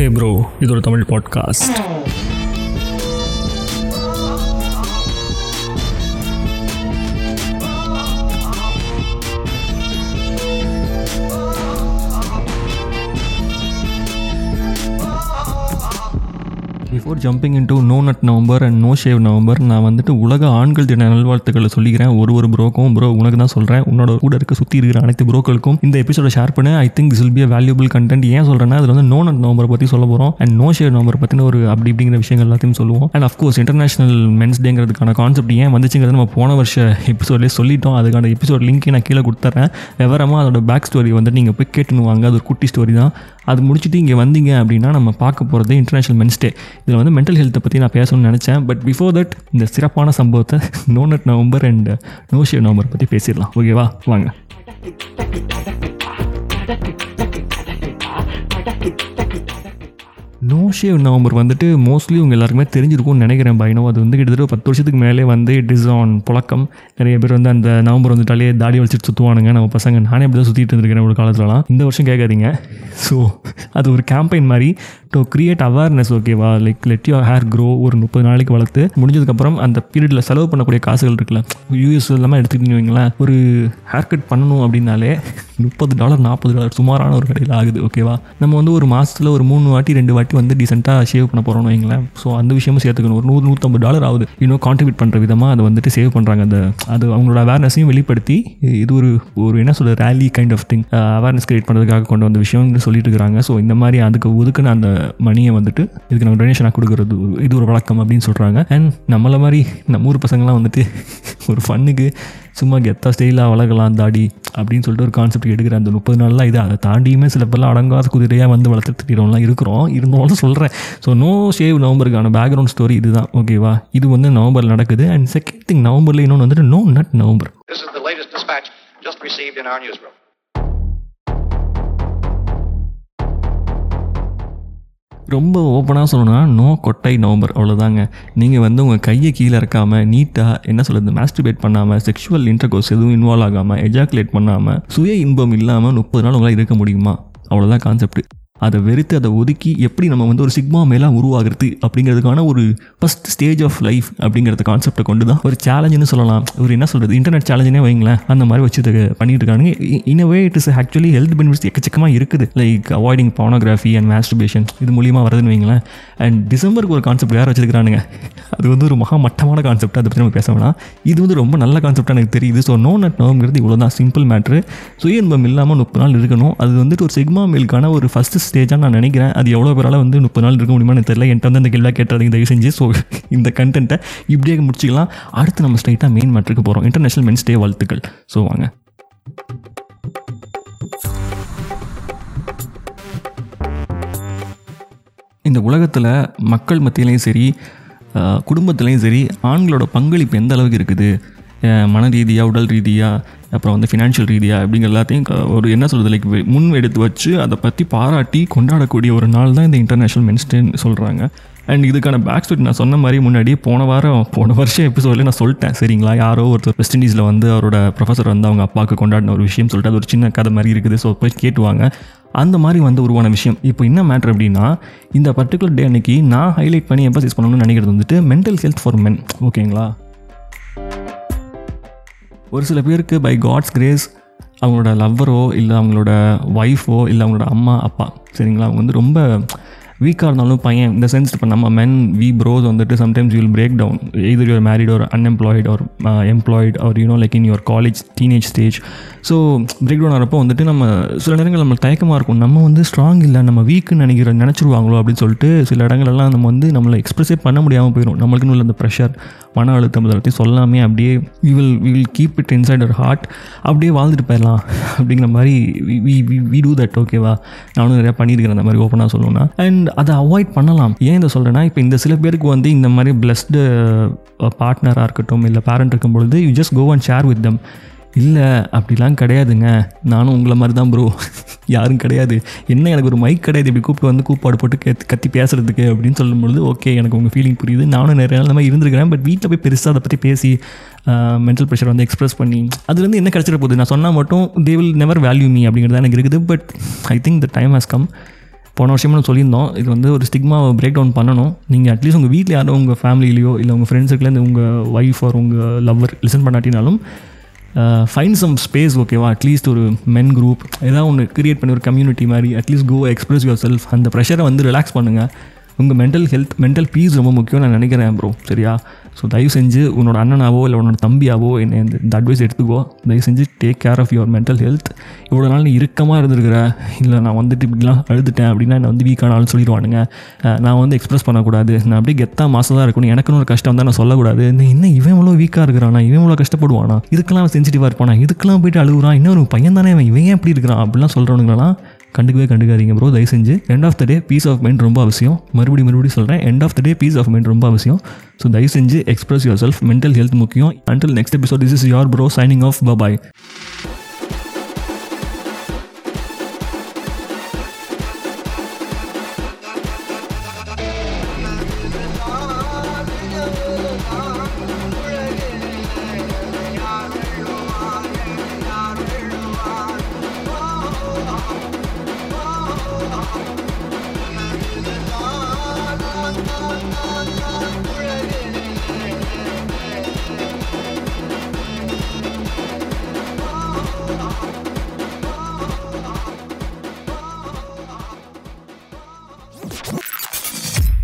ஹே bro இது ஒரு Tamil podcast before jumping into no nut November and no shave November நான் வந்துட்டு உலக ஆண்கள் தின நல்வாழ்த்துக்களை சொல்லிக்கிறேன். ஒரு ஒரு ப்ரோக்கும் ப்ரோ உனக்கு தான் சொல்கிறேன் உன்னோட கூட இருக்க சுற்றி இருக்கிற அனைத்து ப்ரோக்களுக்கும் இந்த எபிசோட ஷேர் பண்ண. I think this will be valuable content ஏன் சொல்கிறேன்னா அதில் வந்து நோ நட் நவம்பர் பற்றி சொல்ல போகிறோம் அண்ட் நோ ஷேவ் நவம்பர் பற்றின ஒரு அப்படி இப்படிங்கிற விஷயங்கள் எல்லாத்தையும் சொல்லுவோம். And of course international men's டேங்கிறதுக்கான concept ஏன் வந்துச்சுங்கிறது நம்ம போன வருஷ எபிசோட்லேயே சொல்லிட்டோம். அதுக்கான எபிசோட் லிங்க் நான் கீழே கொடுத்துறேன் விவரமாக அதோட பேக் ஸ்டோரி வந்து நீங்கள் போய் கேட்டுன்னு வாங்க. அது ஒரு குட்டி ஸ்டோரி தான். அது முடிச்சுட்டு இங்கே வந்தீங்க அப்படின்னா நம்ம பார்க்க போகிறது இன்டர்நேஷனல் மென்ஸ் டே இதில் வந்து மென்டல் ஹெல்த்தை பற்றி நான் பேசணும்னு நினச்சேன். பட் பிஃபோர் தட் இந்த சிறப்பான சம்பவத்தை no nut November and நோஷிய November பற்றி பேசிடலாம். ஓகேவா வாங்க. நோ ஷேவ் நவம்பர் வந்துட்டு மோஸ்ட்லி உங்கள் எல்லாருக்குமே தெரிஞ்சிருக்கும்னு நினைக்கிறேன் பைனோ அது வந்து கிட்டத்தட்ட பத்து வருஷத்துக்கு மேலே வந்து இட் இஸ் ஆன் புழக்கம். நிறைய பேர் வந்து அந்த நவம்பர் வந்துட்டாலே தாடி வச்சுட்டு சுற்றுவானுங்க நம்ம பசங்க நானே அப்படி தான் சுற்றிட்டு இருந்திருக்கிறேன் ஒரு காலத்துலலாம். இந்த வருஷம் கேட்காதீங்க. ஸோ அது ஒரு கேம்பெயின் மாதிரி டு கிரியேட் அவேர்னஸ் ஓகேவா like let you hair grow ஒரு முப்பது நாளைக்கு வளர்த்து முடிஞ்சதுக்கப்புறம் அந்த பீரியடில் செலவு பண்ணக்கூடிய காசுகள் இருக்குல்ல யூஎஸ் எல்லாமே எடுத்துக்கிட்டீங்க வைங்களேன் ஒரு ஹேர் கட் பண்ணணும் அப்படின்னாலே முப்பது டாலர் நாற்பது டாலர் சுமாரான ஒரு கடையில் ஆகுது ஓகேவா? நம்ம வந்து ஒரு மாதத்தில் ஒரு மூணு வாட்டி ரெண்டு வாட்டி வந்து டீசெண்டாக சேவ் பண்ண போகிறோம்னு வைங்களேன். ஸோ அந்த விஷயமும் சேர்த்துக்கணும். ஒரு நூறு நூற்றம்பது டாலர் ஆகுது. இன்னும் கான்ட்ரிபியூட் பண்ணுற விதமாக அதை வந்துட்டு சேவ் பண்ணுறாங்க அந்த அது அவங்களோட அவேர்னஸையும் வெளிப்படுத்தி இது ஒரு ஒரு என்ன சொல்ற really kind of thing awareness create பண்ணுறதுக்காக கொண்டு வந்த விஷயம்னு சொல்லிட்டு இருக்கிறாங்க. ஸோ இந்த மாதிரி அதுக்கு ஒதுக்குன அந்த மணியை வந்துட்டு இதுக்கு நம்ம டொனேஷனாக கொடுக்குறது இது ஒரு வழக்கம் அப்படின்னு சொல்கிறாங்க அண்ட் நம்மளை மாதிரி நம்ம ஊர் பசங்களாம் வந்துட்டு ஒரு ஃபன்னுக்கு சும்மா கெத்தா ஸ்டைலாக வளர்க்கலாம் தாடி அப்படின்னு சொல்லிட்டு ஒரு கான்செப்ட் எடுக்கிற அந்த முப்பது நாளில் இது அதை தாண்டியுமே சில பேர்லாம் அடங்காத குதிரையாக வந்து வளர்த்துட்டுலாம் இருக்கிறோம். இருந்தாலும் சொல்கிறேன் ஸோ நோ ஷேவ் நவம்பருக்கான பேக்ரவுண்ட் ஸ்டோரி இதுதான். ஓகேவா இது வந்து நவம்பரில் நடக்குது. அண்ட் செகண்ட் திங் நவம்பரில் இன்னொன்று வந்துட்டு no nut November. This is the latest dispatch just received in our newsroom. ரொம்ப ஓப்பனாக சொல்லணும்னா நோ கொட்டை நவம்பர் அவ்வளோதாங்க நீங்கள் வந்து உங்கள் கையை கீழே இறக்காமல் நீட்டாக என்ன சொல்கிறது மாஸ்டிபேட் பண்ணாமல் செக்ஷுவல் இன்டர்கோர்ஸ் எதுவும் இன்வால்வ் ஆகாமல் எஜாக்குலேட் பண்ணாமல் சுய இன்பம் இல்லாமல் முப்பது நாள் உங்களால் இருக்க முடியுமா? அவ்வளோதான் கான்செப்ட் அதை வெறுத்து அதை ஒதுக்கி எப்படி நம்ம வந்து ஒரு சிக்மா மேலாக உருவாகிறது அப்படிங்கிறதுக்கான ஒரு ஃபஸ்ட் ஸ்டேஜ் ஆஃப் லைஃப் அப்படிங்கிறத கான்செப்டை கொண்டு தான் ஒரு சேலஞ்சுன்னு சொல்லலாம். ஒரு என்ன சொல்கிறது இன்டர்நெட் சேலஞ்சுனே வைங்களேன். அந்த மாதிரி வச்சு இதை பண்ணிட்டு இருக்காங்க in way it is actually health benefits எக்கச்சக்கமாக இருக்குது. Like avoiding pornography and masturbation இது மூலியமாக வருதுன்னு வைங்களேன். அண்ட் டிசம்பருக்கு ஒரு கான்செப்ட் வேறு வச்சிருக்கானுங்க அது வந்து ஒரு மகா மட்டமான கான்செப்ட் அதை பற்றி நம்ம பேச வேணாம். இது வந்து ரொம்ப நல்ல கான்செப்டாக எனக்கு தெரியுது. ஸோ நோ நட் நோங்கிறது இவ்வளோ தான் சிம்பிள் மேட்ரு சுய இன்பம் இல்லாமல் முப்பது நாள் இருக்கணும். அது வந்துட்டு ஒரு சிக்மா மேலுக்கான ஒரு ஃபஸ்ட்டு ஸ்டேஜாக நான் நினைக்கிறேன். அது எவ்வளோ பேரால் வந்து முப்பது நாள் இருக்க முடியுமான்னு தெரியல. என்கிட்ட வந்து அந்த கேள்வியாக கேட்டுறதுங்க தயவு செஞ்சு ஸோ இந்த கண்டென்ட்டை இப்படியே முடிச்சிக்கலாம். அடுத்து நம்ம ஸ்ட்ரைட்டாக மெயின் மேட்ருக்கு போகிறோம் இன்டர்நேஷனல் மென்ஸ் டே வாழ்த்துக்கள். ஸோ வாங்க. இந்த உலகத்தில் மக்கள் மத்தியிலையும் சரி குடும்பத்துலேயும் சரி ஆண்களோட பங்களிப்பு எந்த அளவுக்கு இருக்குது? மன ரீதியாக உடல் ரீதியாக அப்புறம் வந்து ஃபினான்ஷியல் ரீதியாக அப்படிங்கிற எல்லாத்தையும் ஒரு என்ன சொல்கிறது லைக் முன் எடுத்து வச்சு அதை பற்றி பாராட்டி கொண்டாடக்கூடிய ஒரு நாள் தான் இந்த இன்டர்நேஷ்னல் மென்ஸ்டேன்னு சொல்கிறாங்க அண்ட் இதுக்கான பேக் ஸ்டோரி நான் சொன்ன மாதிரி முன்னாடி போன வாரம் போன வருஷம் எபிசோடில் நான் சொல்லிட்டேன். சரிங்களா? யாரோ ஒருத்தர் வெஸ்ட் இண்டீஸில் வந்து அவரோட ப்ரொஃபஸர் வந்து அவங்க அப்பாவுக்கு கொண்டாடின ஒரு விஷயம் சொல்லிட்டு அது ஒரு சின்ன கதை மாதிரி இருக்குது. ஸோ போய் கேட்டுவாங்க. அந்த மாதிரி வந்து உருவான விஷயம். இப்போ என்ன மேட்ரு அப்படின்னா இந்த பர்டிகுலர் டே அன்னைக்கு நான் ஹைலைட் பண்ணி எம்பசைஸ் பண்ணணும்னு நினைக்கிறது வந்துட்டு மென்டல் ஹெல்த் ஃபார் மென் ஓகேங்களா ஒரு சில பேருக்கு பை காட்ஸ் கிரேஸ் அவங்களோட லவ்வரோ இல்லை அவங்களோட ஒய்ஃபோ இல்லை அவங்களோட அம்மா அப்பா சரிங்களா? அவங்க வந்து ரொம்ப வீக்காக இருந்தாலும் பையன் இந்த சென்ஸ் இப்போ நம்ம மென் வி ப்ரோஸ் வந்துட்டு sometimes will break down either your married ஒரு அன்எம்ப்ளாய்ட் ஒரு எம்ப்ளாய்டு ஒரு you know like in your college teenage stage so break down ஆகிறப்போ வந்துட்டு நம்ம சில நேரங்கள் நம்மளுக்கு தயக்கமாக இருக்கும் நம்ம வந்து ஸ்ட்ராங் இல்லை நம்ம வீக்குன்னு நினைக்கிற நினச்சிருவாங்களோ அப்படின்னு சொல்லிட்டு சில இடங்களெல்லாம் நம்ம வந்து நம்மளை எக்ஸ்பிரஸே பண்ண முடியாமல் போயிடும் நம்மளுக்குன்னு உள்ள அந்த ப்ரெஷர் மன அழுத்தம் பற்றி சொல்லாமே அப்படியே we will we will keep it inside our heart அப்படியே வாழ்ந்துட்டு போயிடலாம் அப்படிங்கிற மாதிரி வி வி டூ தட் ஓகேவா நானும் நிறையா பண்ணியிருக்கிறேன் அந்த மாதிரி ஓப்பனாக சொல்லணும்னா. அண்ட் அதை அவாய்ட் பண்ணலாம். ஏன் இதை சொல்கிறேன்னா இப்போ இந்த சில பேருக்கு வந்து இந்த மாதிரி பிளஸ்டு பார்ட்னராக இருக்கட்டும் இல்லை பேரண்ட் இருக்கும் பொழுது you just go and share with them இல்லை அப்படிலாம் கிடையாதுங்க. நானும் உங்களை மாதிரி தான் ப்ரோ யாரும் கிடையாது. என்ன எனக்கு ஒரு மைக் கிடையாது இப்படி கூப்பிட்டு வந்து கூப்பாடு போட்டு கத்தி கத்தி பேசுகிறதுக்கு அப்படின்னு சொல்லும்பொழுது ஓகே எனக்கு உங்கள் ஃபீலிங் புரியுது. நானும் நிறைய நாள் மாதிரி இருந்திருக்கிறேன் பட் வீட்டில் போய் பெருசாக அதை பற்றி பேசி மென்டல் ப்ரெஷர் வந்து எக்ஸ்ப்ரெஸ் பண்ணி அதுலேருந்து என்ன கிடச்சிட போகுது? நான் சொன்னால் மட்டும் they will never value me அப்படிங்கிறது தான் எனக்கு இருக்குது but I think the time has come போன வருஷமே சொல்லியிருந்தோம் இது வந்து ஒரு ஸ்டிக்மாவை பிரேக் டவுன் பண்ணணும். நீங்கள் அட்லீஸ்ட் உங்கள் வீட்டில் யாரும் உங்கள் ஃபேமிலிலையோ இல்லை உங்கள் ஃப்ரெண்ட்ஸுக்குலேருந்து உங்கள் ஒய்ஃப் ஆர் உங்கள் லவ்வர் லிசன் பண்ணாட்டினாலும் ஃபைன் சம் ஸ்பேஸ் ஓகேவா அட்லீஸ்ட் ஒரு மென் குரூப் ஏதாவது ஒன்று கிரியேட் பண்ணி ஒரு கம்யூனிட்டி மாதிரி at least go express yourself அந்த ப்ரெஷரை வந்து ரிலாக்ஸ் பண்ணுங்கள் உங்கள் மென்டல் ஹெல்த் மென்டல் பீஸ் ரொம்ப முக்கியம் நான் நினைக்கிறேன் ப்ரோ சரியா? ஸோ தயவு செஞ்சு உன்னோட அண்ணனாவோ இல்லை உன்னோட தம்பியாவோ என்ன இந்த இந்த அட்வைஸ் எடுத்துக்கோ. தயவு செஞ்சு take care of your mental health இவ்வளோ நாள் நீ இறுக்கமாக இருந்திருக்கிற. இல்லை நான் வந்துட்டு இப்படிலாம் அழுதுட்டேன் அப்படின்னா என்னை வந்து வீக்கான ஆள் சொல்லிடுவானுங்க. நான் வந்து எக்ஸ்பிரஸ் பண்ணக்கூடாது. நான் அப்படியே கெத்தாக மாசதாக இருக்கணும். எனக்குன்னு ஒரு கஷ்டம் தான் நான் சொல்லக்கூடாது. இன்னும் என்ன இவன் இவ்வளோ வீக்காக இருக்கிறானா? இவன் இவ்வளோ கஷ்டப்படுவானா? இதுக்கெல்லாம் சென்சிட்டிவாக இருப்பானா? இதுக்கெல்லாம் போயிட்டு அழுகுறான்? இன்னொரு பையன் தானே இவன்? இவன் எப்படி இப்படி இருக்கிறான்? அப்படிலாம் சொல்கிறவனுங்களா கண்டுக்கவே கண்டுக்காதீங்க ப்ரோ தயவு செஞ்சு end of the day peace of mind ரொம்ப அவசியம். மறுபடியும் மறுபடியும் சொல்கிறேன் end of the day peace of mind ரொம்ப அவசியம். ஸோ தயவு செஞ்சு express yourself mental health முக்கியம். Until next episode this is your bro signing off bye bye